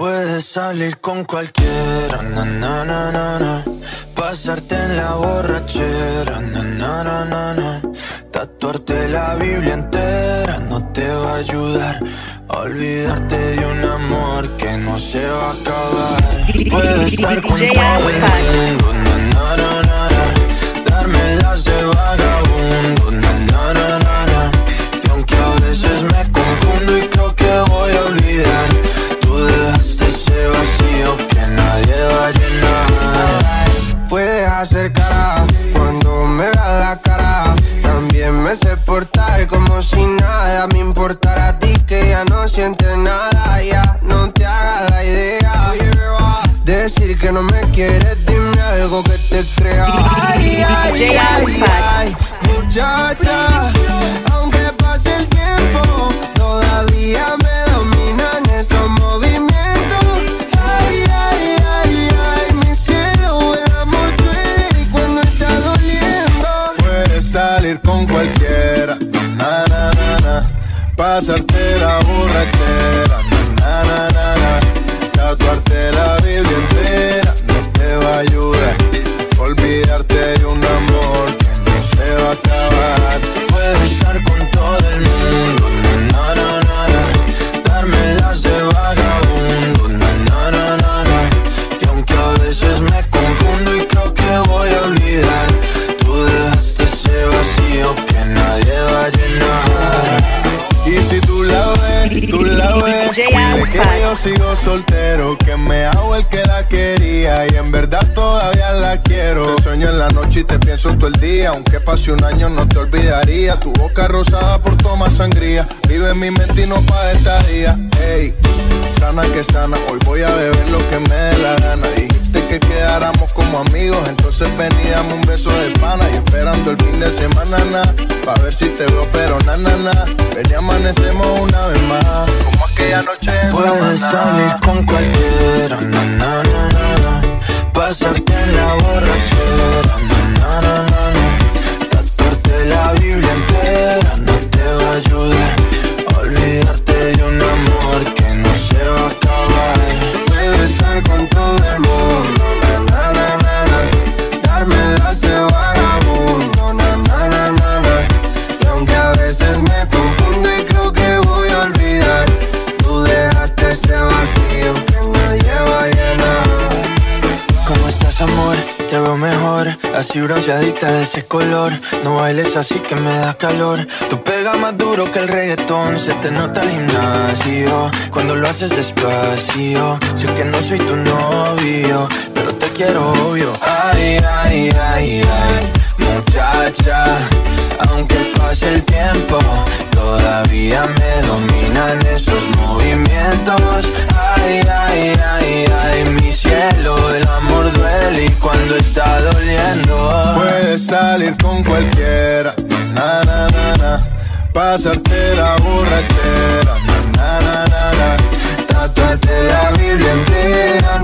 Puedes salir con cualquiera, na, na, na, na, na. Pasarte en la borrachera, na, na, na, na, na. Tatuarte la Biblia entera no te va a ayudar. Olvidarte de un amor que no se va a acabar. Puedes estar con todo el mundo, me sé portar como si nada me importara a ti que ya no sientes nada. Ya no te hagas la idea. Decir que no me quieres, dime algo que te crea. Ay, ay, ay, muchacha. Salir con cualquiera, na na na na. Pasarte la borrachera, na na na na. Sigo soltero, que me hago el que la quería y en verdad todavía la quiero. Te sueño en la noche y te pienso todo el día, aunque pase un año no te olvidaría. Tu boca rosada por tomar sangría, vive en mi mente y no pa' esta día. Ey, sana que sana, hoy voy a beber lo que me dé la gana. Dijiste que quedáramos como amigos, entonces ven y dame un beso de pana y esperando el fin de semana, na, pa' ver si te veo, pero na, na, na. Ven y amanecemos una vez más, como aquella noche en Puedes Samaná. salir con cualquiera, na, na, na, na. Pasarte en la borrachera, na, na, na, na, na. Tatuarte la Biblia entera no te va a ayudar. Olvidarte de un amor que no se va a acabar. Puedes estar con todo el mundo, así bronceadita de ese color. No bailes así que me da calor. Tu pega más duro que el reggaetón. Se te nota el gimnasio cuando lo haces despacio. Sé que no soy tu novio, pero te quiero obvio. Ay, ay, ay, ay, muchacha. Aunque pase el tiempo, todavía me dominan esos movimientos. Ay, ay, ay, ay, mi cielo, el amor duele y cuando está salir con cualquiera. Na, na, na, na. Pasarte la borrachera. Na, na, na, na, na. Tatuate la Biblia entera